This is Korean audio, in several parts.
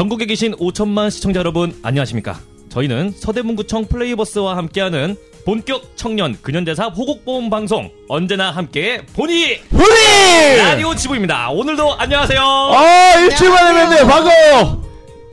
전국에 계신 5천만 시청자 여러분 안녕하십니까? 저희는 서대문구청 플레이버스와 함께하는 본격 청년 근현대사 호곡보험 방송 언제나 함께 보니 후리! 라디오 지부입니다. 오늘도 안녕하세요. 아, 일주일 만에 뵙네, 반가워!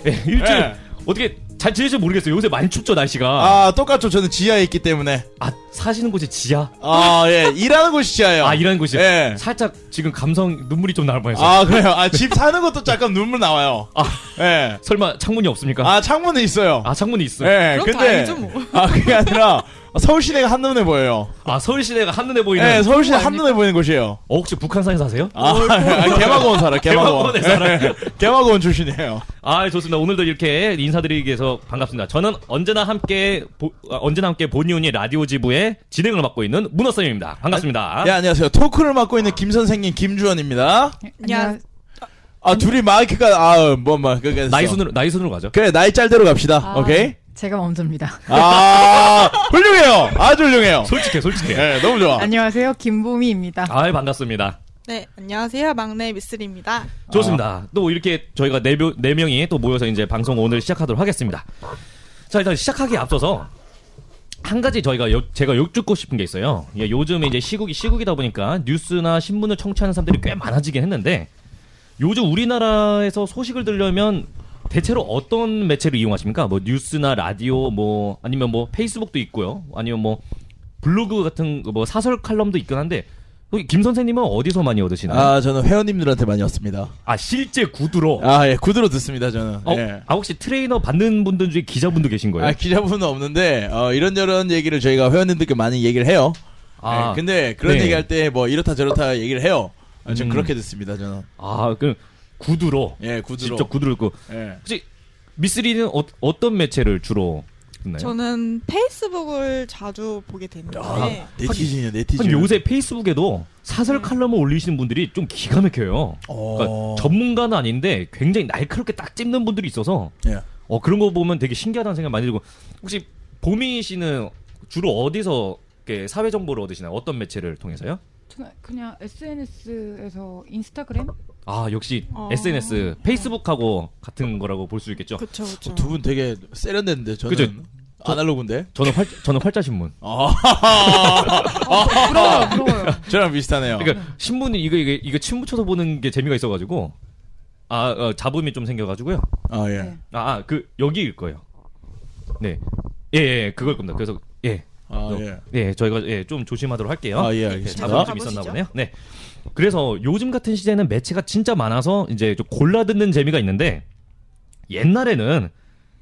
네, 일주일 네. 어떻게 잘 지내실지 모르겠어요. 요새 많이 춥죠 날씨가. 아, 똑같죠. 저는 지하에 있기 때문에. 아 사시는 곳이 지하? 아, 예. 일하는 곳이 지하예요. 아 일하는 곳이. 예. 살짝 지금 감성 눈물이 좀 나올 뻔했어요. 아, 그래요. 아, 집 사는 것도 잠깐 눈물 나와요. 아. 예. 설마 창문이 없습니까? 아, 창문은 있어요. 아, 창문이 있어요. 예, 그럼 다행이죠, 뭐. 아, 그게 아니라 서울 시내가 한눈에 보여요. 아 서울 시내가 한눈에 보이는. 예, 서울 시내 아닙니까? 한눈에 보이는 곳이에요. 어, 혹시 북한산에 사세요? 아, 아 개마고원 살아, 개마고원. 개마고원에 살아요. 예, 개마고원 출신이에요. 아 좋습니다. 오늘도 이렇게 인사드리기 위해서 반갑습니다. 저는 언제나 함께 보- 아, 언제나 함께 본이온이 라디오 지부의 진행을 맡고 있는 문어 쌤입니다. 반갑습니다. 예, 안녕하세요. 토크를 맡고 있는 김 선생님 김주원입니다. 안녕. 아, 둘이 마이크가, 아, 뭐, 뭐, 그게. 나이 순으로 나이 순으로 가죠. 그래, 나이 짤대로 갑시다. 아, 오케이? 제가 먼저입니다. 아, 훌륭해요. 아주 훌륭해요. 솔직해 솔직해. 예, 너무 좋아. 안녕하세요, 김보미입니다. 아 반갑습니다. 네, 안녕하세요. 막내 미슬입니다. 좋습니다. 또 이렇게 저희가 네, 명- 네 명이 또 모여서 이제 방송 오늘 시작하도록 하겠습니다. 자 일단 시작하기에 앞서서 한 가지 저희가 여- 제가 여쭙고 싶은 게 있어요. 예, 요즘 이제 시국이 시국이다 보니까 뉴스나 신문을 청취하는 사람들이 꽤 많아지긴 했는데 요즘 우리나라에서 소식을 들려면 대체로 어떤 매체를 이용하십니까? 뭐 뉴스나 라디오 뭐 아니면 뭐 페이스북도 있고요. 아니면 뭐 블로그 같은 거뭐 사설 칼럼도 있긴 한데 김 선생님은 어디서 많이 얻으시나요? 아, 저는 회원님들한테 많이 왔습니다. 아 실제 구두로 아, 예, 구두로 듣습니다, 저는. 어, 예. 아 혹시 트레이너 받는 분들 중에 기자분도 계신 거예요? 아, 기자분은 없는데, 어, 이런저런 얘기를 저희가 회원님들께 많이 얘기를 해요. 아, 예, 근데 그런 네. 얘기할 때 뭐 이렇다 저렇다 얘기를 해요. 아, 전 음. 그렇게 듣습니다, 저는. 아, 그 구두로 예, 구두로. 직접 구두를 고 예. 혹시 미쓰리는 어, 어떤 매체를 주로 듣나요? 저는 페이스북을 자주 보게 되는데 아, 네티즌이요, 네티즌. 한 요새 페이스북에도 사설 칼럼을 올리시는 분들이 좀 기가 막혀요. 어. 그러니까 전문가는 아닌데 굉장히 날카롭게 딱 찝는 분들이 있어서 예. 어 그런 거 보면 되게 신기하다는 생각 많이 들고 혹시 보미 씨는 주로 어디서 사회 정보를 얻으시나요? 어떤 매체를 통해서요? 저는 그냥 SNS에서 인스타그램? 아 역시 어. SNS 페이스북하고 같은 거라고 볼 수 있겠죠. 그쵸 그쵸. 두분 되게 세련됐는데, 저는. 그죠? 아날로그인데? 저는 활 저는 활자 신문. 아, 부러워요, 부러워요. 저랑 비슷하네요. 그러니까 신문이 이거 이거 이거 침 붙여서 보는 게 재미가 있어가지고 아 어, 잡음이 좀 생겨가지고요. 아, 예. 네. 아그 여기일 거예요. 네, 예, 예 그걸 겁니다. 그래서 예, 아, 어, 예. 예 저희가 예 좀 조심하도록 할게요. 아, 예, 예, 알겠습니다. 잡음이 좀 있었나 보네요. 네. 그래서 요즘 같은 시대는 매체가 진짜 많아서 이제 좀 골라 듣는 재미가 있는데 옛날에는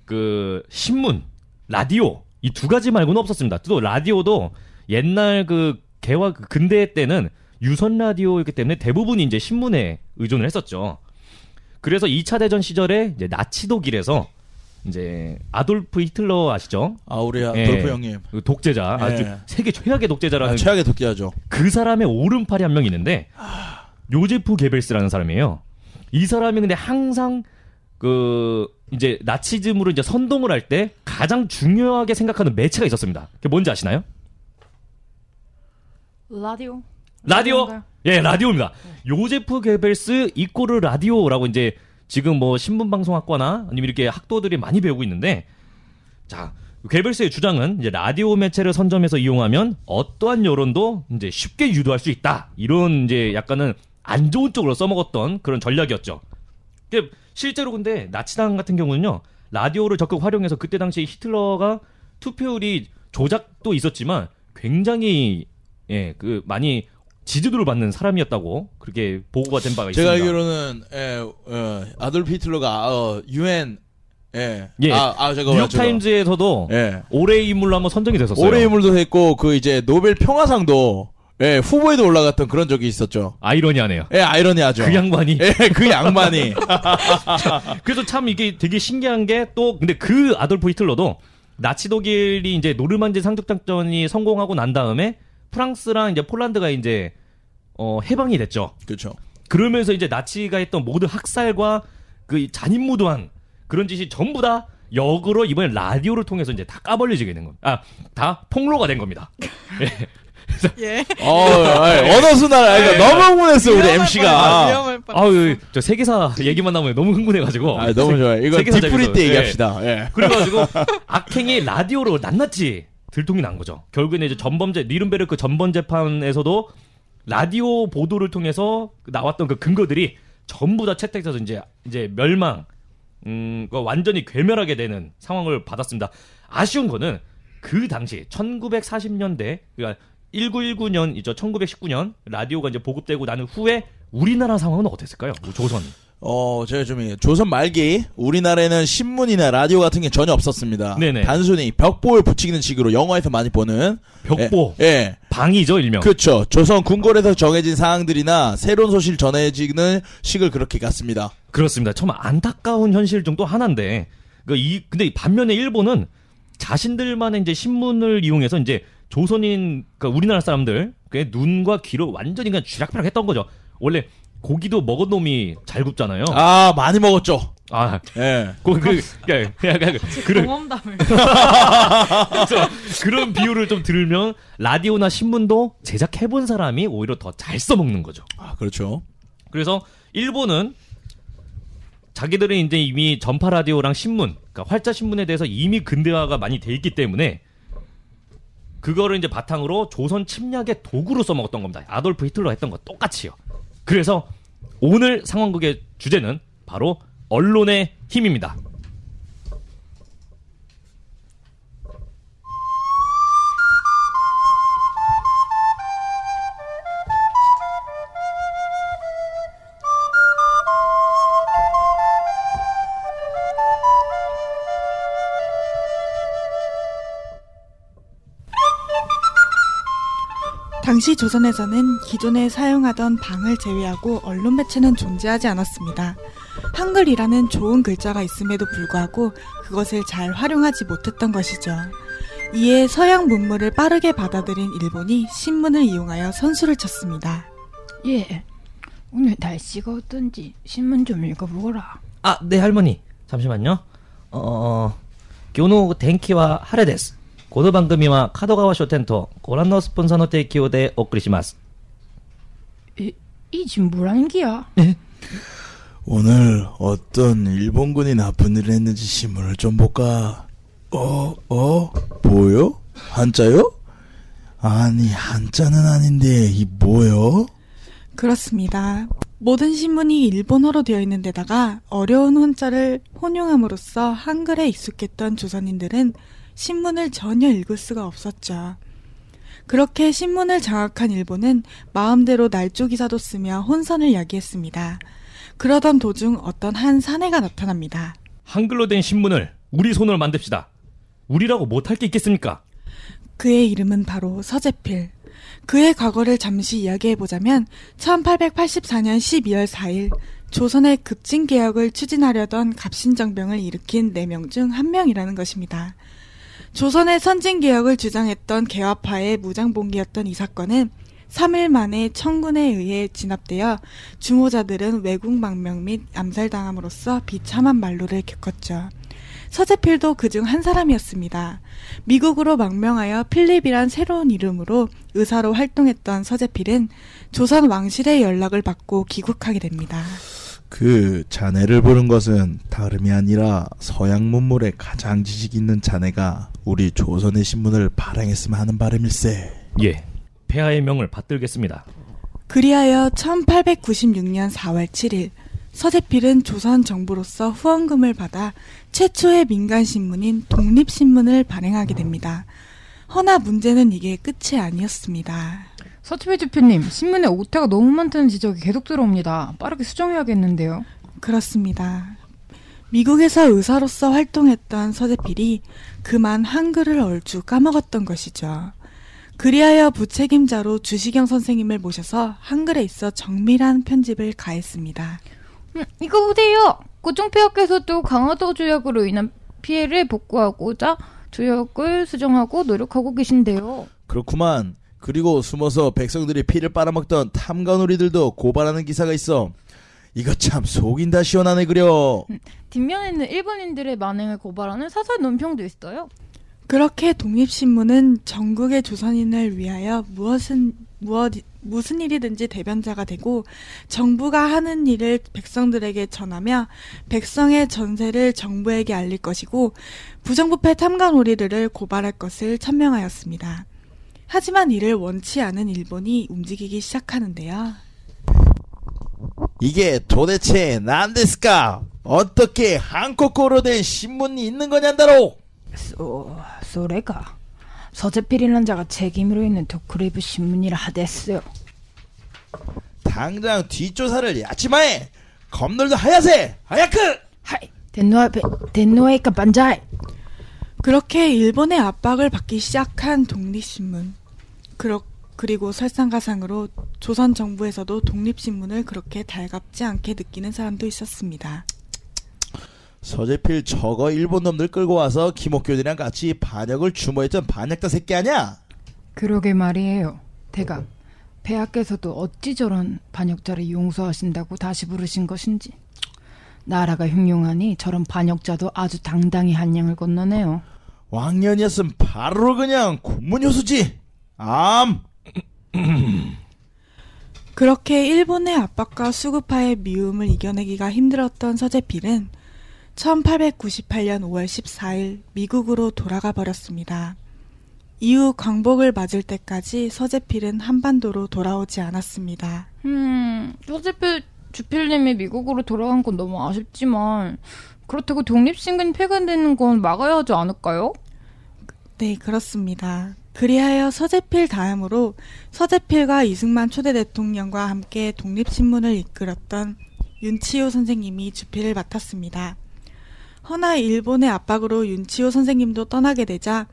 그 신문, 라디오 이 두 가지 말고는 없었습니다. 또 라디오도 옛날 그 개화 그 근대 때는 유선 라디오였기 때문에 대부분이 이제 신문에 의존을 했었죠. 그래서 2차 대전 시절에 이제 나치 독일에서 이제 아돌프 히틀러 아시죠? 아, 우리 예. 돌프 형님. 그 독재자 아주 예. 세계 최악의 독재자라는 아, 최악의 독재하죠. 그 사람의 오른팔이 한 명 있는데 요제프 게벨스라는 사람이에요. 이 사람이 근데 항상 그 이제 나치즘으로 이제 선동을 할 때 가장 중요하게 생각하는 매체가 있었습니다. 그게 뭔지 아시나요? 라디오? 라디오. 라디오인가요? 예, 라디오입니다. 요제프 게벨스 이꼬르 라디오라고 이제 지금 뭐 신문 방송학과나 아니면 이렇게 학도들이 많이 배우고 있는데 자, 게벨스의 주장은 이제 라디오 매체를 선점해서 이용하면 어떠한 여론도 이제 쉽게 유도할 수 있다. 이런 이제 약간은 안 좋은 쪽으로 써먹었던 그런 전략이었죠. 근데 실제로 근데 나치당 같은 경우는요. 라디오를 적극 활용해서 그때 당시 히틀러가 투표율이 조작도 있었지만 굉장히 예, 그 많이 지지도를 받는 사람이었다고 그렇게 보고가 된 바가 제가 있습니다. 알기로는 예, 어, 아돌프 히틀러가 어, UN 예, 예. 아, 아 제가 뉴욕 타임즈에서도 예, 올해의 인물로 한번 선정이 됐었어요. 올해 인물도 했고 그 이제 노벨 평화상도 예, 후보에도 올라갔던 그런 적이 있었죠. 아이러니하네요. 예, 아이러니하죠. 그 양반이 예, 그 양반이 그래서 참 이게 되게 신기한 게 또 근데 그 아돌프 히틀러도 나치 독일이 이제 노르만디 상륙작전이 성공하고 난 다음에 프랑스랑 이제 폴란드가 이제 어 해방이 됐죠. 그렇죠. 그러면서 이제 나치가 했던 모든 학살과 그 잔인무도한 그런 짓이 전부 다 역으로 이번에 라디오를 통해서 이제 다 까발려지게 된 겁니다. 아, 다 폭로가 된 겁니다. 예. 예. 어, 아이, 언어 순환, 아, 이거 너무 흥분했어, 우리 MC가. 아유, 저 세계사 얘기만 나오면 너무 흥분해가지고. 아, 너무 좋아요. 이거 재밌어. 때 예. 얘기합시다. 예. 그래가지고 악행이 라디오로 낱낱이 들통이 난 거죠. 결국에는 이제 전범죄 니른베르크 전범 재판에서도 라디오 보도를 통해서 나왔던 그 근거들이 전부 다 채택돼서 이제 이제 멸망, 음, 그 완전히 괴멸하게 되는 상황을 받았습니다. 아쉬운 거는 그 당시 1940년대 그러니까 1919년이죠. 1919년 라디오가 이제 보급되고 나는 후에 우리나라 상황은 어땠을까요? 조선. 어, 제가 좀, 이- 조선 말기, 우리나라에는 신문이나 라디오 같은 게 전혀 없었습니다. 네네. 단순히 벽보를 붙이는 식으로 영화에서 많이 보는. 벽보, 예. 예. 방이죠 일명. 그렇죠. 조선 궁궐에서 정해진 사항들이나 새로운 소식 전해지는 식을 그렇게 갔습니다. 그렇습니다. 참 안타까운 현실 중 또 하나인데, 그 이, 근데 반면에 일본은 자신들만의 이제 신문을 이용해서 이제 조선인, 그 우리나라 사람들, 그 눈과 귀를 완전히 그냥 쥐락펴락 했던 거죠. 원래 고기도 먹은 놈이 잘 굽잖아요. 아, 많이 먹었죠. 아, 예. 그, 그, 그, 약간 그런, 경험담을. 그래서 그런 비유를 좀 들으면 라디오나 신문도 제작해본 사람이 오히려 더 잘 써먹는 거죠. 아, 그렇죠. 그래서 일본은 자기들은 이제 이미 전파 라디오랑 신문, 그러니까 활자 신문에 대해서 이미 근대화가 많이 돼 있기 때문에 그거를 이제 바탕으로 조선 침략의 도구로 써먹었던 겁니다. 아돌프 히틀러 했던 거 똑같이요. 그래서 오늘 상황극의 주제는 바로 언론의 힘입니다. 당시 조선에서는 기존에 사용하던 방을 제외하고 언론 매체는 존재하지 않았습니다. 한글이라는 좋은 글자가 있음에도 불구하고 그것을 잘 활용하지 못했던 것이죠. 이에 서양 문물을 빠르게 받아들인 일본이 신문을 이용하여 선수를 쳤습니다. 예. 오늘 날씨가 어떤지 신문 좀 읽어보거라. 아, 네 할머니. 잠시만요. 어, 교노 덴키와 하레데스. 고도 방금이와 카도가와 쇼텐토 고란노 스폰서노 테이키오데 오크리시마스. 이, 이 지금 뭐라는 기야? 오늘 어떤 일본군이 나쁜 일을 했는지 신문을 좀 볼까? 어, 어, 뭐요? 한자요? 아니, 한자는 아닌데, 이 뭐요? 그렇습니다. 모든 신문이 일본어로 되어 있는 데다가 어려운 혼자를 혼용함으로써 한글에 익숙했던 조선인들은 신문을 전혀 읽을 수가 없었죠. 그렇게 신문을 장악한 일본은 마음대로 날조 기사도 쓰며 혼선을 야기했습니다. 그러던 도중 어떤 한 사내가 나타납니다. 한글로 된 신문을 우리 손으로 만듭시다. 우리라고 못할 게 있겠습니까? 그의 이름은 바로 서재필. 그의 과거를 잠시 이야기해보자면 1884년 12월 4일 조선의 급진 개혁을 추진하려던 갑신정병을 일으킨 4명 중한 명이라는 것입니다. 조선의 선진 개혁을 주장했던 개화파의 무장봉기였던 이 사건은 3일 만에 청군에 의해 진압되어 주모자들은 왜국 망명 및 암살당함으로써 비참한 만로를 겪었죠. 서재필도 그중 한 사람이었습니다. 미국으로 망명하여 필립이란 새로운 이름으로 의사로 활동했던 서재필은 조선 왕실의 연락을 받고 귀국하게 됩니다. 그 자네를 부른 것은 다름이 아니라 서양 문물에 가장 지식 있는 자네가 우리 조선의 신문을 발행했으면 하는 바람일세. 예. 폐하의 명을 받들겠습니다. 그리하여 1896년 4월 7일 서재필은 조선 정부로서 후원금을 받아 최초의 민간 신문인 독립신문을 발행하게 됩니다. 허나 문제는 이게 끝이 아니었습니다. 서치배 주표님, 신문에 오타가 너무 많다는 지적이 계속 들어옵니다. 빠르게 수정해야겠는데요. 그렇습니다. 미국에서 의사로서 활동했던 서재필이 그만 한글을 얼추 까먹었던 것이죠. 그리하여 부책임자로 주시경 선생님을 모셔서 한글에 있어 정밀한 편집을 가했습니다. 음, 이거 보세요. 고종폐학께서도 강화도 조약으로 인한 피해를 복구하고자 조약을 수정하고 노력하고 계신데요. 그렇구만. 그리고 숨어서 백성들이 피를 빨아먹던 탐관오리들도 고발하는 기사가 있어. 이거 참 속인다 시원하네 그려. 뒷면에는 일본인들의 만행을 고발하는 사설 논평도 있어요. 그렇게 독립신문은 전국의 조선인을 위하여 무엇은 무엇 무슨 일이든지 대변자가 되고 정부가 하는 일을 백성들에게 전하며 백성의 전세를 정부에게 알릴 것이고 부정부패 탐관 오리들을 고발할 것을 천명하였습니다. 하지만 이를 원치 않은 일본이 움직이기 시작하는데요. 이게 도대체 なんですか? 어떻게 한국어로 된 신문이 있는 거냐だろ? そ、それが 서재필이라는 자가 책임으로 있는 독크리브 신문이라 하댔어요. 당장 뒷조사를 야치마해! 검놀도 하야세! 早く! はい, 天皇、天皇陛下 万歳! 그렇게 일본의 압박을 받기 시작한 독립신문. 그러, 그리고 설상가상으로 조선 정부에서도 독립신문을 그렇게 달갑지 않게 느끼는 사람도 있었습니다. 서재필 저거 일본 놈들 끌고 와서 김옥균이랑 같이 반역을 주모했던 반역자 새끼 아냐? 그러게 말이에요. 대감, 폐하께서도 어찌 저런 반역자를 용서하신다고 다시 부르신 것인지. 나라가 흉흉하니 저런 반역자도 아주 당당히 한량을 건너네요. 왕년이었으면 바로 그냥 군문효수지. 암. 그렇게 일본의 압박과 수구파의 미움을 이겨내기가 힘들었던 서재필은 1898년 5월 14일 미국으로 돌아가 버렸습니다. 이후 광복을 맞을 때까지 서재필은 한반도로 돌아오지 않았습니다. 음, 서재필 주필님이 미국으로 돌아간 건 너무 아쉽지만 그렇다고 독립신근 폐간되는 건 막아야 하지 않을까요? 네, 그렇습니다. 그리하여 서재필 다음으로 서재필과 이승만 초대 대통령과 함께 독립신문을 이끌었던 윤치호 선생님이 주필을 맡았습니다. 허나 일본의 압박으로 윤치호 선생님도 떠나게 되자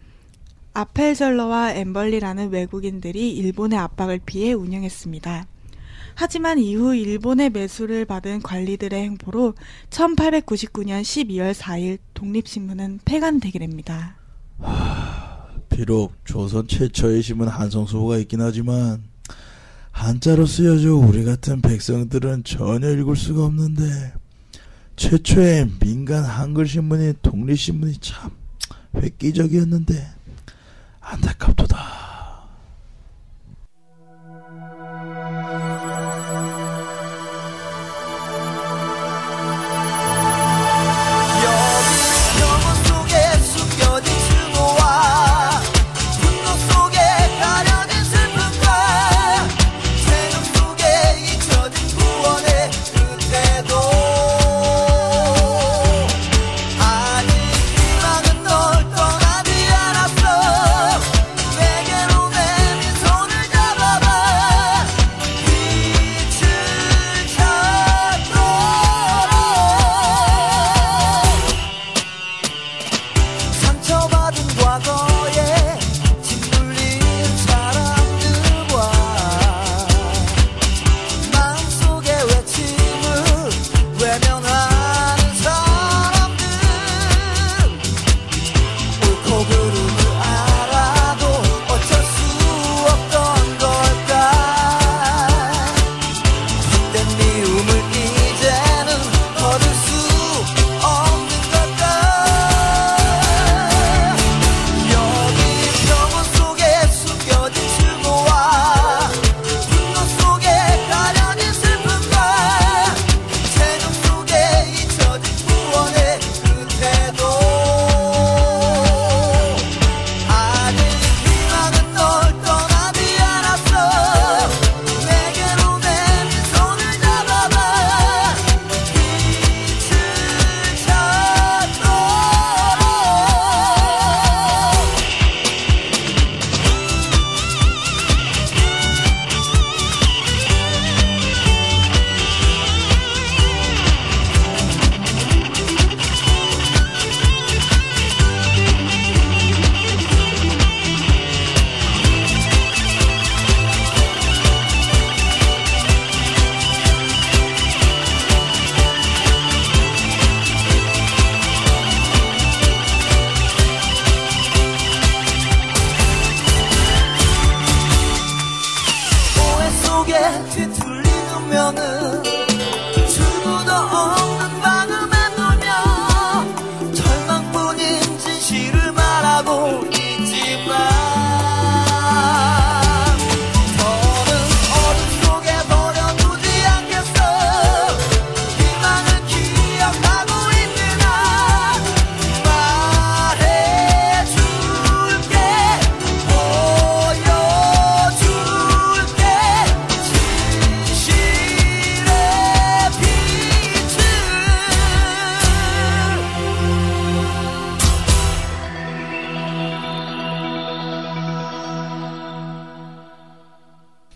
아펠절러와 엠벌리라는 외국인들이 일본의 압박을 피해 운영했습니다. 하지만 이후 일본의 매수를 받은 관리들의 행보로 1899년 12월 4일 독립신문은 폐간되게 됩니다. 비록 조선 최초의 신문 한성수호가 있긴 하지만 한자로 쓰여져 우리 같은 백성들은 전혀 읽을 수가 없는데 최초의 민간 한글 신문인 독립 신문이 참 획기적이었는데 안타깝도다.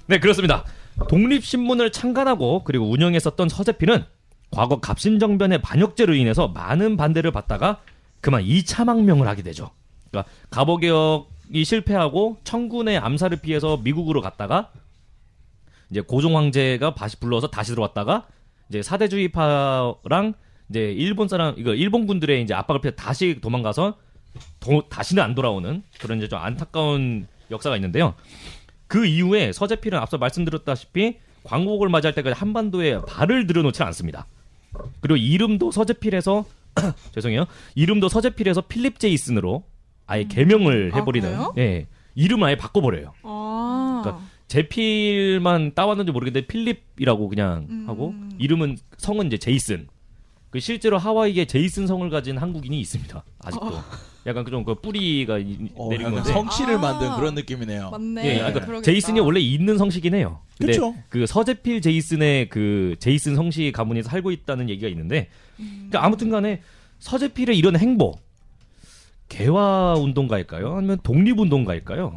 네, 그렇습니다. 독립신문을 창간하고 그리고 운영했었던 서재필은 과거 갑신정변의 반역죄로 인해서 많은 반대를 받다가 그만 2차 망명을 하게 되죠. 그러니까 갑오개혁이 실패하고 청군의 암살을 피해서 미국으로 갔다가 이제 고종 황제가 다시 불러서 다시 들어왔다가 이제 사대주의파랑 이제 일본 사람 이거 일본군들의 이제 압박을 피해 다시 도망가서 도- 다시는 안 돌아오는 그런 이제 좀 안타까운 역사가 있는데요. 그 이후에 서재필은 앞서 말씀드렸다시피 광복을 맞이할 때까지 한반도에 발을 들여놓지 않습니다. 그리고 이름도 서재필에서 죄송해요. 이름도 서재필에서 필립 제이슨으로 아예 개명을 아, 해버리는. 그래요? 예, 이름을 아예 바꿔버려요. 아. 그러니까 제필만 따왔는지 모르겠는데 필립이라고 그냥 음. 하고 이름은 성은 이제 제이슨. 그 실제로 하와이에 제이슨 성을 가진 한국인이 있습니다. 아직도. 약간 그런 그 뿌리가 이- 어, 내린 약간 건데. 성씨를 아. 만든 그런 느낌이네요. 맞네. 예, 아, 그러니까 그러겠다. 제이슨이 원래 있는 성씨긴 해요. 근데 그쵸. 그 서재필 제이슨의 그 제이슨 성씨 가문이 살고 있다는 얘기가 있는데, 그러니까 아무튼간에 서재필의 이런 행보, 개화 운동가일까요? 아니면 독립 운동가일까요?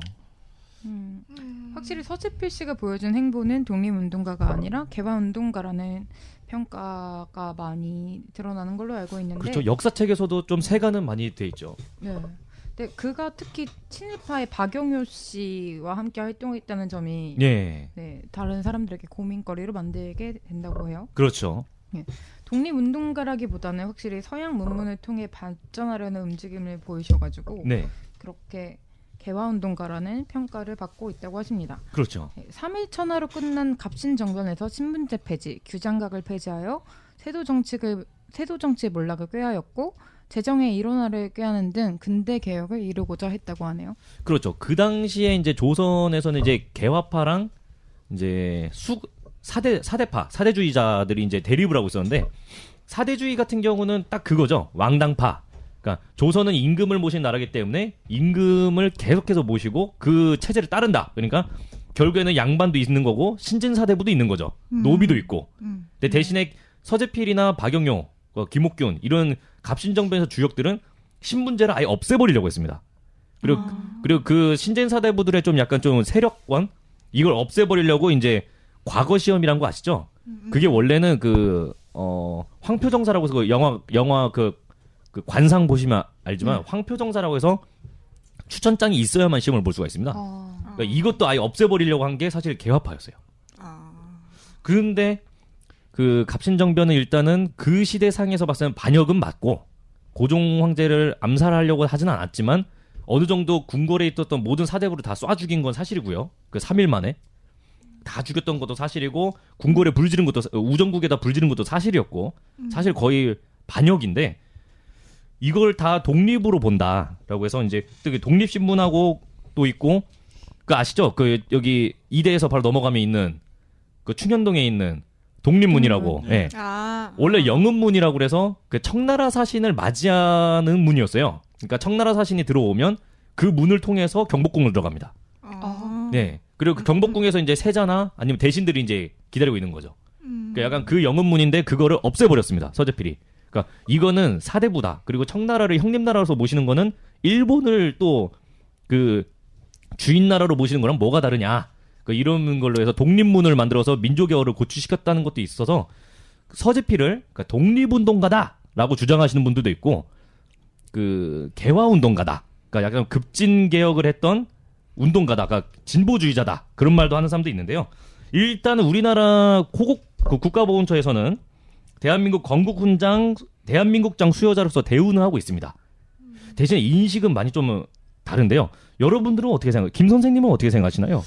음, 확실히 서재필 씨가 보여준 행보는 독립운동가가 아니라 개화운동가라는 평가가 많이 드러나는 걸로 알고 있는데 그렇죠. 역사책에서도 좀 세가는 많이 돼 있죠. 네. 근데 그가 특히 친일파의 박영효 씨와 함께 활동했다는 점이 예, 네, 다른 사람들에게 고민거리로 만들게 된다고 해요. 그렇죠. 독립운동가라기보다는 확실히 서양 문문을 통해 발전하려는 움직임을 보이셔가지고 네, 그렇게 개화운동가라는 평가를 받고 있다고 하십니다. 그렇죠. 3일 천하로 끝난 갑신정변에서 신분제 폐지, 규장각을 폐지하여 세도 정책을 세도 정치의 몰락을 꾀하였고 재정의 일원화를 꾀하는 등 근대 개혁을 이루고자 했다고 하네요. 그렇죠. 그 당시에 이제 조선에서는 이제 개화파랑 이제 수 사대 사대파 사대주의자들이 이제 대립을 하고 있었는데 사대주의 같은 경우는 딱 그거죠. 왕당파. 그러니까 조선은 임금을 모신 나라기 때문에 임금을 계속해서 모시고 그 체제를 따른다. 그러니까 결국에는 양반도 있는 거고 신진사대부도 있는 거죠. 노비도 있고. 음. 근데 대신에 서재필이나 박영효, 어, 김옥균 이런 갑신정변에서 주역들은 신분제를 아예 없애버리려고 했습니다. 그리고 그리고 그 신진사대부들의 좀 약간 좀 세력권 이걸 없애버리려고 이제 과거 시험이란 거 아시죠? 그게 원래는 그 어, 황표정사라고 해서 그 영화 영화 그, 그 관상 보시면 알지만 황표정사라고 해서 추천장이 있어야만 시험을 볼 수가 있습니다. 그러니까 이것도 아예 없애버리려고 한 게 사실 개화파였어요. 아. 그런데 그 갑신정변은 일단은 그 시대 상에서 봤을 때는 반역은 맞고 고종 황제를 암살하려고 하진 않았지만 어느 정도 궁궐에 있었던 모든 사대부를 다 쏴 죽인 건 사실이고요. 그 3일 만에 다 죽였던 것도 사실이고 궁궐에 불 지른 것도 우정국에다 불 지른 것도 사실이었고 사실 거의 반역인데 이걸 다 독립으로 본다라고 해서 이제 그 독립 신문하고 또 있고 그 아시죠? 그 여기 이대에서 바로 넘어가면 있는 그 충현동에 있는 독립문이라고. 음, 예. 아. 원래 영음문이라고 그래서 그 청나라 사신을 맞이하는 문이었어요. 그러니까 청나라 사신이 들어오면 그 문을 통해서 경복궁을 들어갑니다. 아. 네. 그리고 그 경복궁에서 이제 세자나 아니면 대신들이 이제 기다리고 있는 거죠. 음. 그러니까 약간 그 영음문인데 그거를 없애버렸습니다. 서재필이. 그러니까 이거는 사대부다. 그리고 청나라를 형님 나라로서 모시는 거는 일본을 또 그 주인 나라로 모시는 거랑 뭐가 다르냐. 그 이런 걸로 해서 독립문을 만들어서 민족의 어를 고취시켰다는 것도 있어서 서재필을 그러니까 독립운동가다라고 주장하시는 분들도 있고 그 개화운동가다. 그러니까 약간 급진 개혁을 했던 운동가다. 그러니까 진보주의자다. 그런 말도 하는 사람도 있는데요. 일단은 우리나라 고국 그 국가보훈처에서는 대한민국 건국훈장 대한민국장 수여자로서 대우는 하고 있습니다. 대신 인식은 많이 좀 다른데요. 여러분들은 어떻게 생각? 김 선생님은 어떻게 생각하시나요?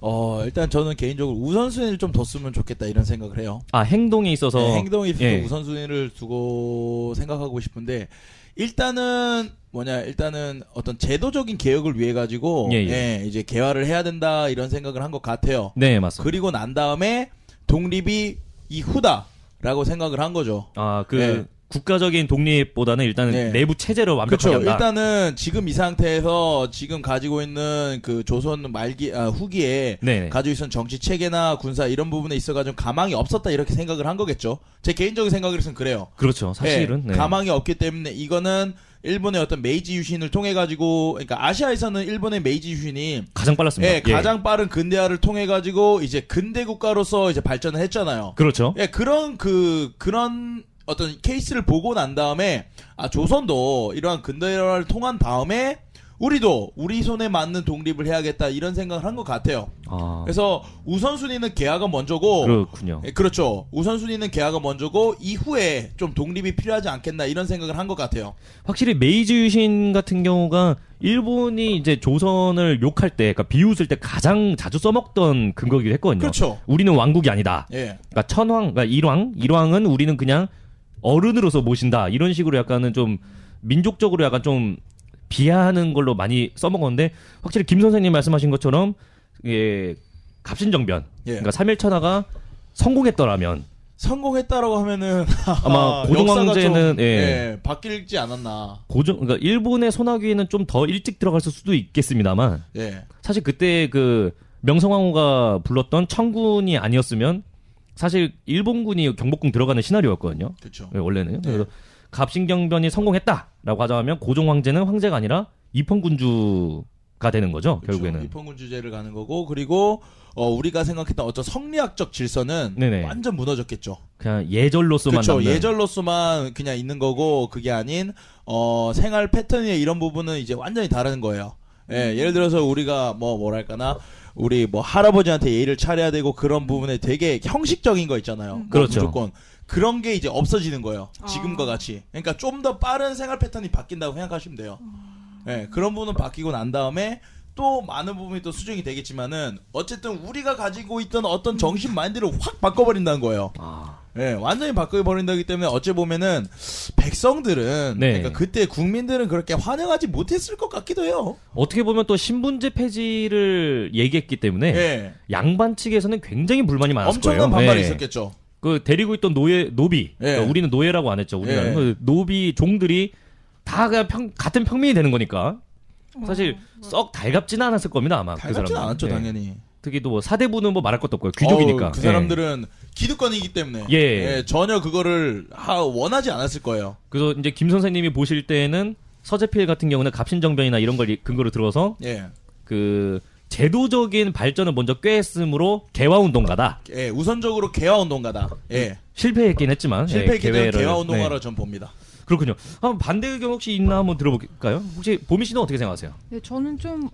어, 일단 저는 개인적으로 우선순위를 좀 뒀으면 좋겠다 이런 생각을 해요. 아 행동에 있어서 네, 행동에 있어서 예. 우선순위를 두고 생각하고 싶은데 일단은 뭐냐 일단은 어떤 제도적인 개혁을 위해 가지고 예, 예, 예. 이제 개화를 해야 된다 이런 생각을 한 것 같아요. 네 맞습니다. 그리고 난 다음에 독립이 이후다 라고 생각을 한 거죠. 아 그 네. 국가적인 독립보다는 일단은 네. 내부 체제를 완벽하게 그렇죠. 한다. 일단은 지금 이 상태에서 지금 가지고 있는 그 조선 말기 아, 후기에 네. 가지고 있었던 정치 체계나 군사 이런 부분에 있어 가지고 가망이 없었다 이렇게 생각을 한 거겠죠. 제 개인적인 생각으로는 그래요. 그렇죠. 사실은 예, 네. 가망이 없기 때문에 이거는 일본의 어떤 메이지 유신을 통해 가지고 그러니까 아시아에서는 일본의 메이지 유신이 가장 빨랐습니다. 예, 가장 빠른 근대화를 통해 가지고 이제 근대 국가로서 이제 발전을 했잖아요. 그렇죠. 예, 그런 그 그런 어떤 케이스를 보고 난 다음에 아 조선도 이러한 근대화를 통한 다음에 우리도 우리 손에 맞는 독립을 해야겠다 이런 생각을 한 것 같아요. 아, 그래서 우선순위는 개화가 먼저고 그렇군요. 예, 그렇죠. 우선순위는 개화가 먼저고 이후에 좀 독립이 필요하지 않겠나 이런 생각을 한 것 같아요. 확실히 메이지 유신 같은 경우가 일본이 이제 조선을 욕할 때, 그러니까 비웃을 때 가장 자주 써먹던 근거기도 했거든요. 그렇죠. 우리는 왕국이 아니다. 예. 그러니까 천황, 그러니까 일왕, 일왕은 우리는 그냥 어른으로서 모신다. 이런 식으로 약간은 좀 민족적으로 약간 좀 비하하는 걸로 많이 써먹었는데 확실히 김 선생님 말씀하신 것처럼 예, 갑신정변, 예. 그러니까 삼일천하가 성공했더라면 성공했다라고 하면은 아마 고종황제는, 좀, 예. 예, 바뀔지 않았나. 고정, 그러니까 일본의 손아귀에는 좀 더 일찍 들어갔을 수도 있겠습니다만 예. 사실 그때 그 명성황후가 불렀던 청군이 아니었으면 사실 일본군이 경복궁 들어가는 시나리오였거든요. 그렇죠. 예, 원래는 네. 그래서 갑신경변이 성공했다라고 하자면 고종 황제는 황제가 아니라 입헌군주 가 되는 거죠 결국에는. 입헌군 주제를 가는 거고 그리고 어, 우리가 생각했던 어떤 성리학적 질서는 네네. 완전 무너졌겠죠. 그냥 예절로서만 그렇죠. 남는. 예절로서만 그냥 있는 거고 그게 아닌 어, 생활 패턴의 이런 부분은 이제 완전히 다른 거예요. 예, 예를 들어서 우리가 뭐 뭐랄까나 우리 뭐 할아버지한테 예의를 차려야 되고 그런 부분에 되게 형식적인 거 있잖아요. 뭐 그렇죠. 무조건 그런 게 이제 없어지는 거예요. 지금과 아. 같이. 그러니까 좀 더 빠른 생활 패턴이 바뀐다고 생각하시면 돼요. 예, 그런 부분은 바뀌고 난 다음에 또 많은 부분이 또 수정이 되겠지만은 어쨌든 우리가 가지고 있던 어떤 정신 마인드를 확 바꿔버린다는 거예요. 아, 예, 완전히 바꿔버린다기 때문에 어찌 보면은 백성들은 네. 그러니까 그때 국민들은 그렇게 환영하지 못했을 것 같기도 해요. 어떻게 보면 또 신분제 폐지를 얘기했기 때문에 예, 양반 측에서는 굉장히 불만이 많았을 엄청난 거예요. 반발이 예. 있었겠죠. 그 데리고 있던 노예 노비 예. 그러니까 우리는 노예라고 안 했죠 우리가 예. 그 노비 종들이 다 그냥 평, 같은 평민이 되는 거니까 사실 썩 달갑지는 않았을 겁니다 아마 그 달갑진 사람들 않았죠, 당연히. 특히 또 뭐 사대부는 뭐 말할 것도 없고요 귀족이니까 어우, 그 예. 사람들은 기득권이기 때문에 예. 전혀 그거를 하, 원하지 않았을 거예요. 그래서 이제 김 선생님이 보실 때는 서재필 같은 경우는 갑신정변이나 이런 걸 이- 근거로 들어서 예, 그 제도적인 발전을 먼저 꾀했으므로 개화 운동가다 예, 우선적으로 개화 운동가다. 예, 실패했긴 했지만 실패했기 예, 때문에 개회를- 개화 운동가로 네. 전 봅니다. 그렇군요 한번 반대 의견 혹시 있나 한번 들어볼까요 혹시 보미 씨는 어떻게 생각하세요? 네, 저는 좀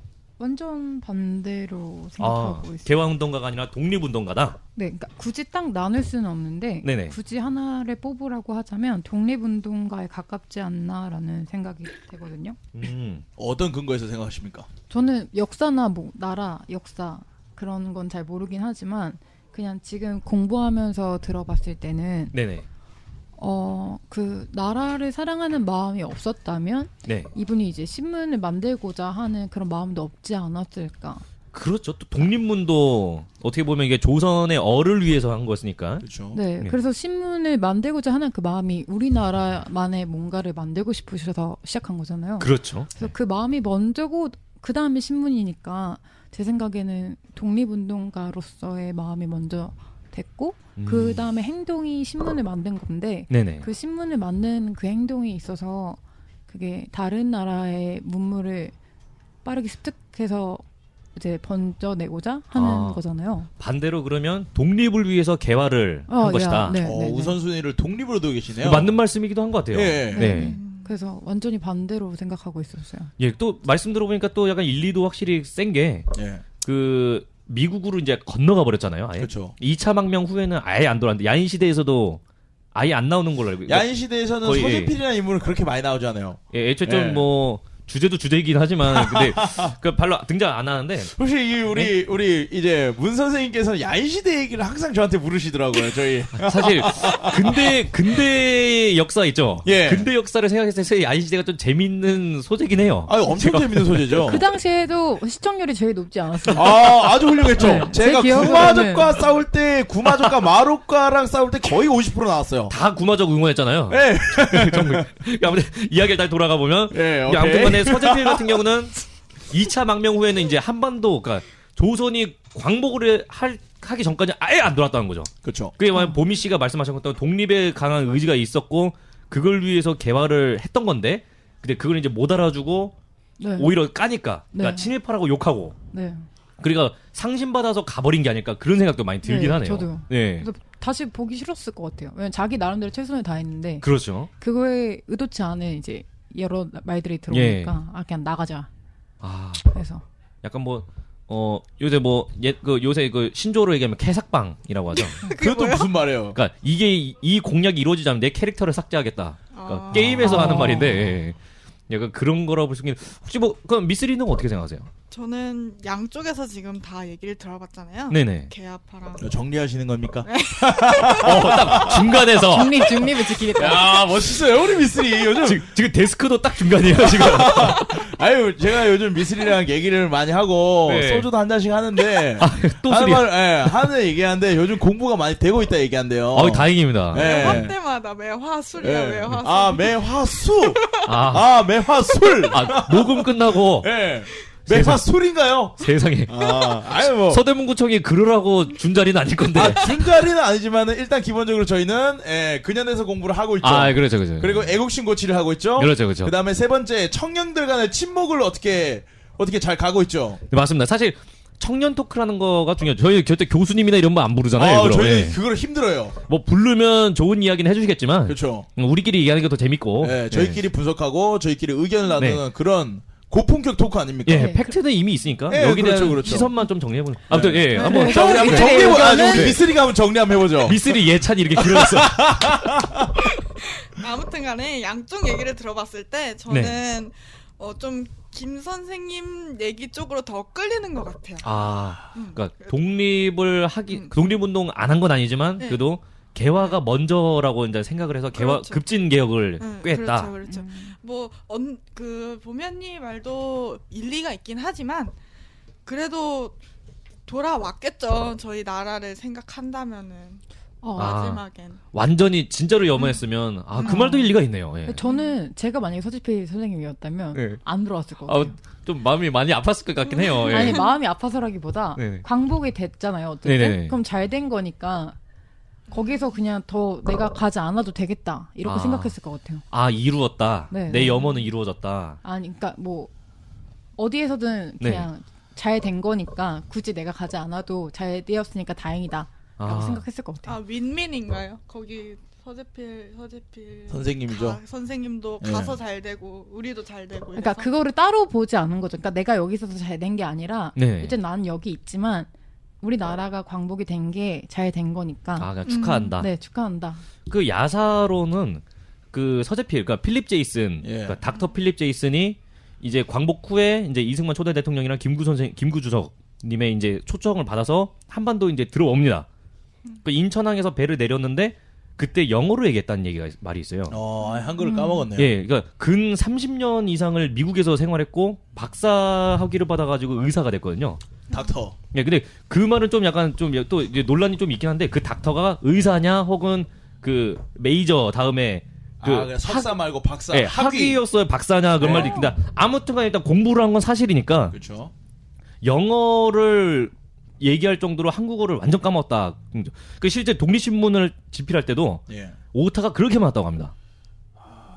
완전 반대로 아, 생각하고 있어요. 개화운동가가 아니라 독립운동가다. 네, 그러니까 굳이 딱 나눌 수는 없는데 네네. 굳이 하나를 뽑으라고 하자면 독립운동가에 가깝지 않나라는 생각이 되거든요. 음, 어떤 근거에서 생각하십니까? 저는 역사나 뭐 나라 역사 그런 건 잘 모르긴 하지만 그냥 지금 공부하면서 들어봤을 때는 네네. 어 그 나라를 사랑하는 마음이 없었다면 네. 이분이 이제 신문을 만들고자 하는 그런 마음도 없지 않았을까. 그렇죠. 또 독립문도 어떻게 보면 이게 조선의 어를 위해서 한 거였으니까. 그렇죠. 네, 네. 그래서 신문을 만들고자 하는 그 마음이 우리나라만의 뭔가를 만들고 싶으셔서 시작한 거잖아요. 그렇죠. 그래서 그 마음이 먼저고 그 다음에 신문이니까 제 생각에는 독립운동가로서의 마음이 먼저 됐고 음. 그 다음에 행동이 신문을 만든 건데 네네. 그 신문을 만드는 그 행동이 있어서 그게 다른 나라의 문물을 빠르게 습득해서 이제 번져내고자 하는 아. 거잖아요. 반대로 그러면 독립을 위해서 개화를 어, 한 것이다. 야, 네, 어, 네, 네. 우선순위를 독립으로 두고 계시네요. 맞는 말씀이기도 한 것 같아요. 예. 네. 그래서 완전히 반대로 생각하고 있었어요. 예, 또 말씀 들어보니까 또 약간 일리도 확실히 센게 예. 그 미국으로 이제 건너가 버렸잖아요. 아예. 그렇죠. 2차 망명 후에는 아예 안 돌아왔는데 야인 시대에서도 아예 안 나오는 걸로 알고 있어요. 야인 시대에서는 거의, 서재필이라는 인물은 그렇게 많이 나오지 않아요. 예, 애초에 예. 좀뭐 주제도 주제이긴 하지만 근데 그 별로 등장 안 하는데 혹시 이 우리 우리 이제 문 선생님께서는 야인 시대 얘기를 항상 저한테 물으시더라고요. 저희 사실 근대 근대 역사 있죠. 예. 근대 역사를 생각했을 때 야인 시대가 좀 재밌는 소재긴 해요. 아 엄청 재밌는 소재죠. 그 당시에도 시청률이 제일 높지 않았어요. 아 아주 훌륭했죠. 네, 제 제가 기억으로는- 구마적과 싸울 때 구마적과 마로카랑 싸울 때 거의 50% 나왔어요. 다 구마적 응원했잖아요. 예. 정말. 아무튼 이야기를 다시 돌아가 보면 예. 아무튼 간에 서재필 같은 경우는 2차 망명 후에는 이제 한반도 그러니까 조선이 광복을 할 하기 전까지 아예 안 돌았다는 거죠. 그렇죠. 그게 만 보미 씨가 말씀하신 것처럼 독립에 강한 의지가 있었고 그걸 위해서 개화를 했던 건데 근데 그걸 이제 못 알아주고 네. 오히려 까니까 그러니까 네. 친일파라고 욕하고 네. 그러니까 상심 받아서 가버린 게 아닐까 그런 생각도 많이 들긴 네, 하네요. 저도요. 네. 그래서 다시 보기 싫었을 것 같아요. 왜냐면 자기 나름대로 최선을 다했는데 그렇죠. 그거에 의도치 않은 이제 여러 말들이 들어오니까 예. 아 그냥 나가자. 아, 그래서 약간 뭐, 어, 요새 뭐, 옛, 그, 요새 그 신조어로 얘기하면 개삭방이라고 하죠. 그것도 무슨 말이에요? 그러니까 이게, 이, 이 공약이 이루어지자면 내 캐릭터를 삭제하겠다. 그러니까 아. 게임에서 아. 하는 말인데, 예, 예. 약간 그런 거라고 볼 수 있는, 혹시 뭐, 그럼 미스리는 어떻게 생각하세요? 저는 양쪽에서 지금 다 얘기를 들어봤잖아요. 네네. 개아파랑 정리하시는 겁니까? 어, 딱 중간에서. 중립 중립을 지키겠다. 야 멋있어요 우리 미스리 요즘 지금, 지금 데스크도 딱 중간이에요, 지금. 아유 제가 요즘 미스리랑 얘기를 많이 하고 네. 소주도 한 잔씩 하는데 또 하는. 말 예, 하는 얘기하는데 요즘 공부가 많이 되고 있다 얘기한대요. 어, 다행입니다. 네. 화 때마다 매화 술이야 예. 매화술. 아 매화수 아, 아 매화 술 아, 녹음 끝나고 예 매화 술인가요? 세상에. 아 아유 뭐 서대문구청이 그러라고 준 자리는 아닐 건데. 아, 준 자리는 아니지만은 일단 기본적으로 저희는 예, 근현에서 공부를 하고 있죠. 아, 그렇죠, 그렇죠. 그리고 애국심 고치를 하고 있죠. 그렇죠, 그렇죠. 그다음에 세 번째 청년들 간의 친목을 어떻게 어떻게 잘 가고 있죠. 네, 맞습니다. 사실 청년 토크라는 거가 중요하죠. 저희 절대 교수님이나 이런 거 안 부르잖아요. 아, 일부러. 저희는 예. 그걸 힘들어요. 뭐 부르면 좋은 이야기는 해주시겠지만 그렇죠. 음, 우리끼리 얘기하는 게 더 재밌고. 예, 저희끼리 분석하고 저희끼리 의견을 나누는 네. 그런 고품격 토크 아닙니까? 예, 네. 팩트는 이미 있으니까 예, 여기 대한 그렇죠, 그렇죠. 시선만 좀 정리해보는. 아무튼 예, 한번 자, 우리 한번 네, 정리해보, 아, 우리 미쓰리가 한번 정리 한번 해보죠. 미쓰리 예찬이 이렇게 길어졌어. 아무튼간에 양쪽 얘기를 들어봤을 때 저는 어, 좀 김 선생님 얘기 쪽으로 더 끌리는 것 같아요. 아, 음. 그러니까 독립을 하기 음. 독립운동 안 한 건 아니지만 네. 그래도 개화가 먼저라고 이제 생각을 해서 개화 그렇죠. 급진 개혁을 응, 꾀했다. 그렇죠, 그렇죠. 뭐, 언, 그, 보면니 말도 일리가 있긴 하지만, 그래도 돌아왔겠죠. 저희 나라를 생각한다면은. 어, 아. 마지막엔. 완전히 진짜로 염원했으면 아그 음. 말도 일리가 있네요. 예. 저는 제가 만약에 서지필 선생님이었다면 네. 안 들어왔을 것 아, 같아요. 좀 마음이 많이 아팠을 것 같긴 해요. 예. 아니 마음이 아파서라기보다 네. 광복이 됐잖아요. 어쨌든. 그럼 잘 된 거니까 거기서 그냥 더 내가 가지 않아도 되겠다 이렇게 아. 생각했을 것 같아요. 아 이루었다. 네. 내 염원은 이루어졌다. 아니 그러니까 뭐 어디에서든 네. 그냥 잘된 거니까 굳이 내가 가지 않아도 잘 되었으니까 다행이다라고 아. 생각했을 것 같아요. 아, 윈민인가요? 거기 서재필, 서재필. 선생님이죠. 가- 선생님도 네. 가서 잘 되고, 우리도 잘 되고. 그러니까 이래서. 그거를 따로 보지 않은 거죠. 그러니까 내가 여기 있어서 잘 된 게 아니라 네. 이제 나는 여기 있지만 우리나라가 광복이 된 게 잘 된 거니까 아 그냥 축하한다. 네 축하한다. 그 야사로는 그 서재필, 그러니까 필립 제이슨, 예. 그러니까 닥터 필립 제이슨이 이제 광복 후에 이제 이승만 초대 대통령이랑 김구 선생, 김구 주석 님의 이제 초청을 받아서 한반도 이제 들어옵니다. 그 인천항에서 배를 내렸는데 그때 영어로 얘기했다는 얘기가 있- 말이 있어요. 어, 한글을 까먹었네요. 예, 그러니까 근 30년 이상을 미국에서 생활했고 박사 학위를 받아가지고 의사가 됐거든요. 닥터. 예, 근데 그 말은 좀 약간 좀 또 논란이 좀 있긴 한데 그 닥터가 의사냐 혹은 그 메이저 다음에 그 아, 그냥 석사 말고 박사. 예, 학위. 학위 였어요 박사냐 그런 네. 말도 있는데 아무튼간 일단 공부를 한 건 사실이니까 그렇죠. 영어를 얘기할 정도로 한국어를 완전 까먹었다. 그 실제 독립신문을 집필할 때도 예. 오타가 그렇게 많았다고 합니다.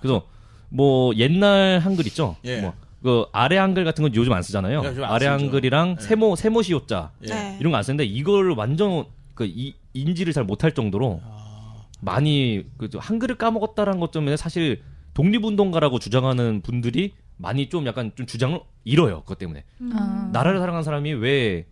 그래서 뭐 옛날 한글 있죠. 예. 뭐 그 아래 한글 같은 건 요즘 안 쓰잖아요. 예, 요즘 안 아래 쓰죠. 한글이랑 예. 세모 세모시오자 예. 네. 이런 거 안 쓰는데 이걸 완전 그 이, 인지를 잘 못할 정도로 아. 많이 그 한글을 까먹었다라는 것 때문에 사실 독립운동가라고 주장하는 분들이 많이 좀 약간 좀 주장을 잃어요. 그것 때문에 아. 나라를 사랑하는 사람이 왜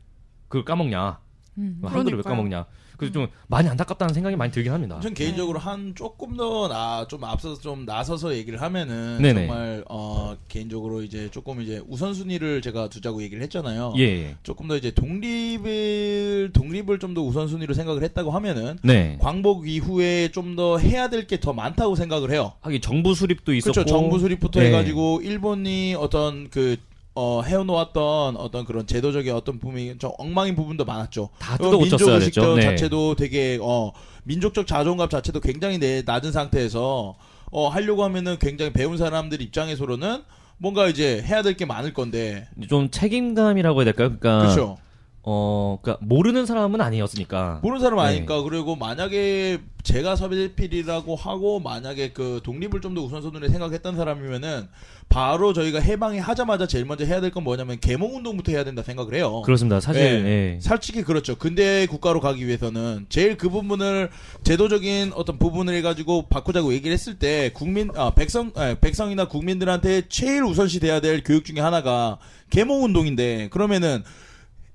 그걸 까먹냐, 음. 한글을 왜. 까먹냐. 그래서 좀 많이 안타깝다는 생각이 많이 들긴 합니다. 전 개인적으로 한 조금 더나좀 앞서서 좀 나서서 얘기를 하면은 네네. 정말 어 개인적으로 이제 조금 이제 우선순위를 제가 두자고 얘기를 했잖아요. 예, 예. 조금 더 이제 독립을 독립을 좀 더 우선순위로 생각을 했다고 하면은 네. 광복 이후에 좀 더 해야 될 게 더 많다고 생각을 해요. 하긴 정부 수립도 있었고 그렇죠. 정부 수립부터 네. 해가지고 일본이 어떤 그 어, 해놓았던 어떤 그런 제도적인 어떤 부분이 좀 엉망인 부분도 많았죠. 다 어, 뜯어 고쳤어야 민족 의식 됐죠. 네. 자체도 되게 어 민족적 자존감 자체도 굉장히 내, 낮은 상태에서 어 하려고 하면은 굉장히 배운 사람들 입장에서는 뭔가 이제 해야 될 게 많을 건데 좀 책임감이라고 해야 될까요? 그러니까 그렇죠. 어, 그러니까 모르는 사람은 아니었으니까. 모르는 사람 네. 아니까 그리고 만약에 제가 서비필이라고 하고 만약에 그 독립을 좀 더 우선순위에 생각했던 사람이면은 바로 저희가 해방이 하자마자 제일 먼저 해야 될 건 뭐냐면 계몽 운동부터 해야 된다 생각을 해요. 그렇습니다. 사실 예. 예. 솔직히 그렇죠. 근대 국가로 가기 위해서는 제일 그 부분을 제도적인 어떤 부분을 해가지고 바꾸자고 얘기를 했을 때 국민 아 백성 아, 백성이나 국민들한테 제일 우선시 돼야 될 교육 중에 하나가 계몽 운동인데 그러면은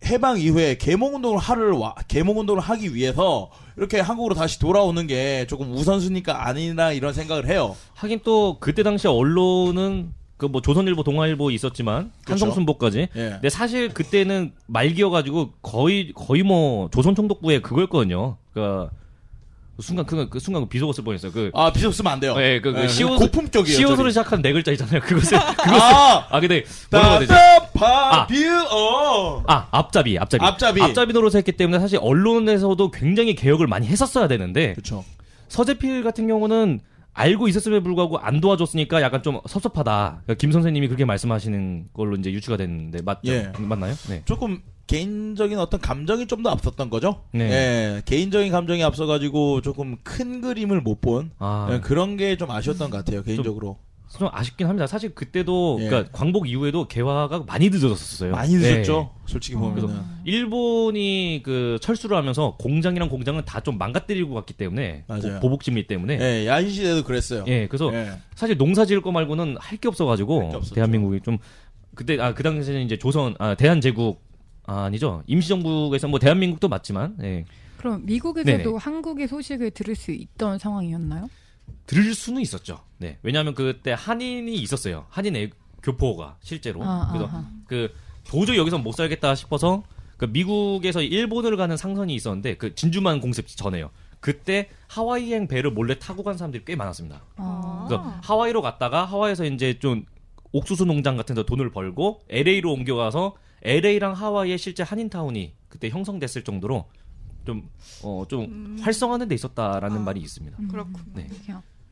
해방 이후에 계몽 운동을 하를 와 계몽 운동을 하기 위해서 이렇게 한국으로 다시 돌아오는 게 조금 우선순위가 아니나 이런 생각을 해요. 하긴 또 그때 당시 언론은 그 뭐 조선일보, 동아일보 있었지만 그렇죠. 한성순보까지. 예. 근데 사실 그때는 말기여가지고 거의 거의 뭐 조선총독부의 그거였거든요. 그 순간 그, 그 순간 그 비속어 쓸 뻔했어요. 그 아 비속 쓰면 안 돼요. 예, 그, 그 예, 시옷 고품격이에요. 시옷으로. 시작한 네 글자 있잖아요. 그것을 그것을 아 아 근데 뭐라고 해야 되지? 따따파비어 아 앞잡이 앞잡이 앞잡이. 앞잡이 노릇을 했기 때문에 사실 언론에서도 굉장히 개혁을 많이 했었어야 되는데 그렇죠. 서재필 같은 경우는 알고 있었음에 불구하고 안 도와줬으니까 약간 좀 섭섭하다. 그러니까 김 선생님이 그렇게 말씀하시는 걸로 이제 유추가 됐는데 맞죠? 예. 맞나요? 네. 조금 개인적인 어떤 감정이 좀 더 앞섰던 거죠. 네. 예, 개인적인 감정이 앞서가지고 조금 큰 그림을 못본 아, 예, 그런 게 좀 아쉬웠던 것 같아요. 개인적으로 좀 아쉽긴 합니다. 사실 그때도 예. 그러니까 광복 이후에도 개화가 많이 늦어졌었어요. 많이 늦었죠. 네. 솔직히 그래서 보면은 일본이 그 철수를 하면서 공장이랑 공장은 다 좀 망가뜨리고 갔기 때문에 맞아요. 보- 보복 심리 때문에 예, 야인 시대도 그랬어요. 예, 그래서 예. 사실 농사 지을 거 말고는 할 게 없어가지고 할게 없었죠. 대한민국이 좀 그때 아 그 당시에는 이제 조선 아 대한제국 아, 아니죠 임시정부에서 뭐 대한민국도 맞지만 예, 그럼 미국에서도 네네. 한국의 소식을 들을 수 있던 상황이었나요? 들을 수는 있었죠. 네, 왜냐하면 그때 한인이 있었어요. 한인 애, 교포가 실제로 아, 그래서 아하. 그 도저히 여기서 못 살겠다 싶어서 그 미국에서 일본을 가는 상선이 있었는데 그 진주만 공습 전에요. 그때 하와이행 배를 몰래 타고 간 사람들이 꽤 많았습니다. 아. 그래서 하와이로 갔다가 하와이에서 이제 좀 옥수수 농장 같은 데 돈을 벌고 LA로 옮겨가서 LA랑 하와이에 실제 한인타운이 그때 형성됐을 정도로 좀, 어, 좀 활성화는 돼 있었다라는 아. 말이 있습니다. 음, 그렇군요. 네.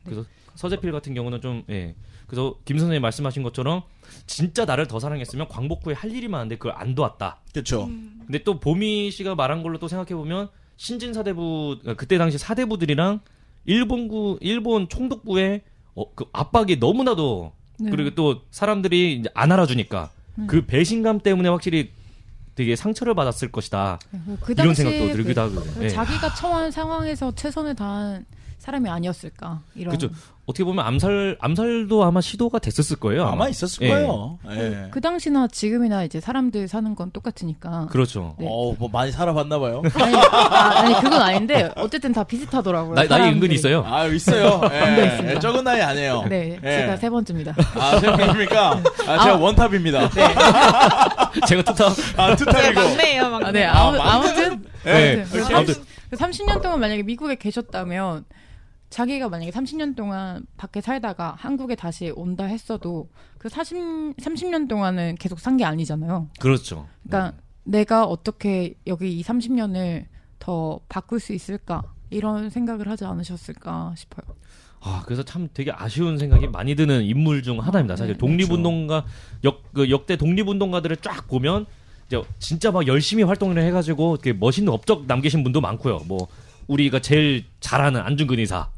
그래서 서재필 같은 경우는 좀, 예. 그래서 김 선생님 말씀하신 것처럼 진짜 나를 더 사랑했으면 광복 후에 할 일이 많은데 그걸 안 도왔다. 그렇죠. 근데 또 보미 씨가 말한 걸로 또 생각해 보면 신진 사대부, 그때 당시 사대부들이랑 일본구, 일본 총독부의 어, 그 압박이 너무나도 네. 그리고 또 사람들이 이제 안 알아주니까 그 배신감 때문에 확실히 되게 상처를 받았을 것이다. 그 이런 생각도 그- 들기도 하거든요. 예. 자기가 처한 상황에서 최선을 다한 사람이 아니었을까 이런. 그렇죠. 어떻게 보면 암살 암살도 아마 시도가 됐었을 거예요. 아마 있었을 예. 거예요. 예. 그 당시나 지금이나 이제 사람들 사는 건 똑같으니까. 그렇죠. 네. 어, 뭐 많이 살아봤나 봐요. 아니, 아, 아니 그건 아닌데 어쨌든 다 비슷하더라고요. 나, 사람들이. 은근히 있어요. 아, 있어요. 예. 있습니다. 예, 적은 나이 아니에요. 네, 예. 제가 세 번째입니다. 아, 생각입니까? 아, 제가 아. 원탑입니다. 제가 투탑. 아, 투탑이고. 막내예요, 막내. 아, 네, 아, 아무, 맞네. 아무튼 네. 아무튼 그렇지. 아무튼 30년 동안 만약에 미국에 계셨다면 자기가 만약에 30년 동안 밖에 살다가 한국에 다시 온다 했어도 그 40, 30년 동안은 계속 산 게 아니잖아요. 그렇죠. 그러니까 내가 어떻게 여기 이 30년을 더 바꿀 수 있을까 이런 생각을 하지 않으셨을까 싶어요. 아, 그래서 참 되게 아쉬운 생각이 많이 드는 인물 중 하나입니다. 사실 네, 독립운동가 역, 그 역대 독립운동가들을 쫙 보면 이제 진짜 막 열심히 활동을 해가지고 멋있는 업적 남기신 분도 많고요. 뭐 우리가 제일 잘하는 안중근 의사,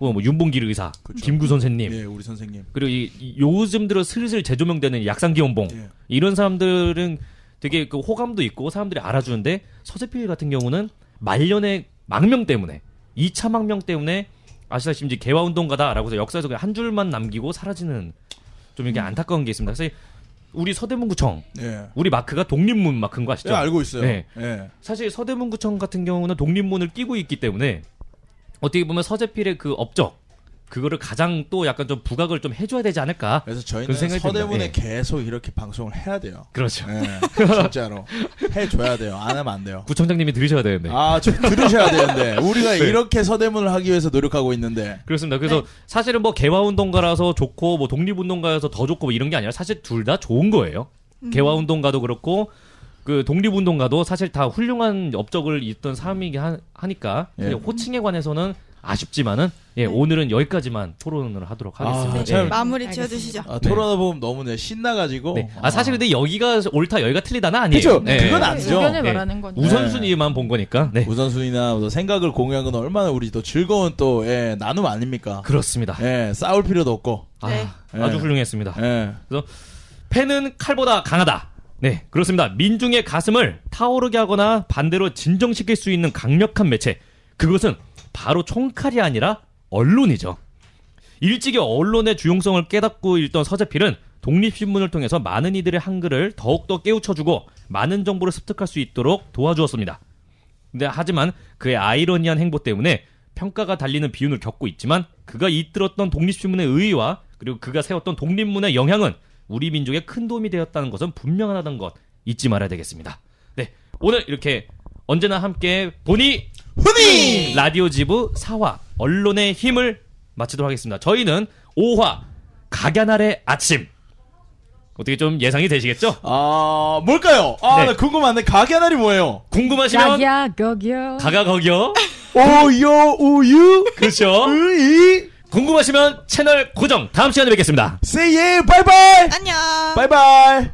뭐, 뭐 윤봉길 의사, 그렇죠. 김구 선생님, 예, 우리 선생님. 그리고 이, 이 요즘 들어 슬슬 재조명되는 약상기원봉 예. 이런 사람들은 되게 그 호감도 있고 사람들이 알아주는데 서재필 같은 경우는 말년의 망명 때문에 2차 망명 때문에 아시다시피 이제 개화운동가다라고 해서 역사에서 그냥 한 줄만 남기고 사라지는 좀 이게 안타까운 게 있습니다. 그래서 우리 서대문구청 예. 우리 마크가 독립문 마크인 거 아시죠? 예, 알고 있어요. 네. 예. 사실 서대문구청 같은 경우는 독립문을 끼고 있기 때문에 어떻게 보면 서재필의 그 업적 그거를 가장 또 약간 좀 부각을 좀 해줘야 되지 않을까? 그래서 그 저희는 생각이 서대문에 듭니다. 계속 이렇게 방송을 해야 돼요. 그렇죠. 예, 진짜로 해줘야 돼요. 안 하면 안 돼요. 구청장님이 들으셔야 되는데. 아, 좀 들으셔야 되는데 우리가 네. 이렇게 서대문을 하기 위해서 노력하고 있는데 그렇습니다. 그래서 사실은 뭐 개화운동가라서 좋고 뭐 독립운동가여서 더 좋고 뭐 이런 게 아니라 사실 둘 다 좋은 거예요. 개화운동가도 그렇고 그 독립운동가도 사실 다 훌륭한 업적을 있던 사람이긴 하, 하니까 예. 호칭에 관해서는 아쉽지만은 예, 오늘은 여기까지만 토론을 하도록 하겠습니다. 아, 참- 예. 마무리. 지어주시죠. 아, 토론하다 보면 너무 내 신나가지고. 네. 아 사실 근데 여기가 옳다 여기가 틀리다는 아니에요. 그쵸. 예. 그건 아니죠. 의견을 네. 말하는 거니까. 우선순위만 본 거니까. 네. 우선순위나 뭐 생각을 공유하는 건 얼마나 우리 또 즐거운 또 예, 나눔 아닙니까? 그렇습니다. 예, 싸울 필요도 없고. 네. 아, 아주 예. 훌륭했습니다. 예. 팬은 칼보다 강하다. 네, 그렇습니다. 민중의 가슴을 타오르게 하거나 반대로 진정시킬 수 있는 강력한 매체. 그것은 바로 총칼이 아니라 언론이죠. 일찍이 언론의 주용성을 깨닫고 읽던 서재필은 독립신문을 통해서 많은 이들의 한글을 더욱더 깨우쳐주고 많은 정보를 습득할 수 있도록 도와주었습니다. 근데 하지만 그의 아이러니한 행보 때문에 평가가 달리는 비운을 겪고 있지만 그가 이끌었던 독립신문의 의의와 그리고 그가 세웠던 독립문의 영향은 우리 민족에 큰 도움이 되었다는 것은 분명하다는 것 잊지 말아야 되겠습니다. 네, 오늘 이렇게 언제나 함께 보니 흔히! 라디오 지부 4화 언론의 힘을 마치도록 하겠습니다. 저희는 5화 각야날의 아침 어떻게 좀 예상이 되시겠죠? 아, 뭘까요? 아, 네. 나 궁금한데, 가게 하나리 뭐예요? 궁금하시면 야야 거기요. 가가 거기요. 오요, 우유, 그렇죠. 으이, 궁금하시면 채널 고정 다음 시간에 뵙겠습니다. say yeah, 바이바이! 안녕. 바이바이!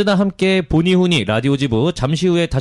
언제나 함께 보니 후니 라디오 지부 잠시 후에 다시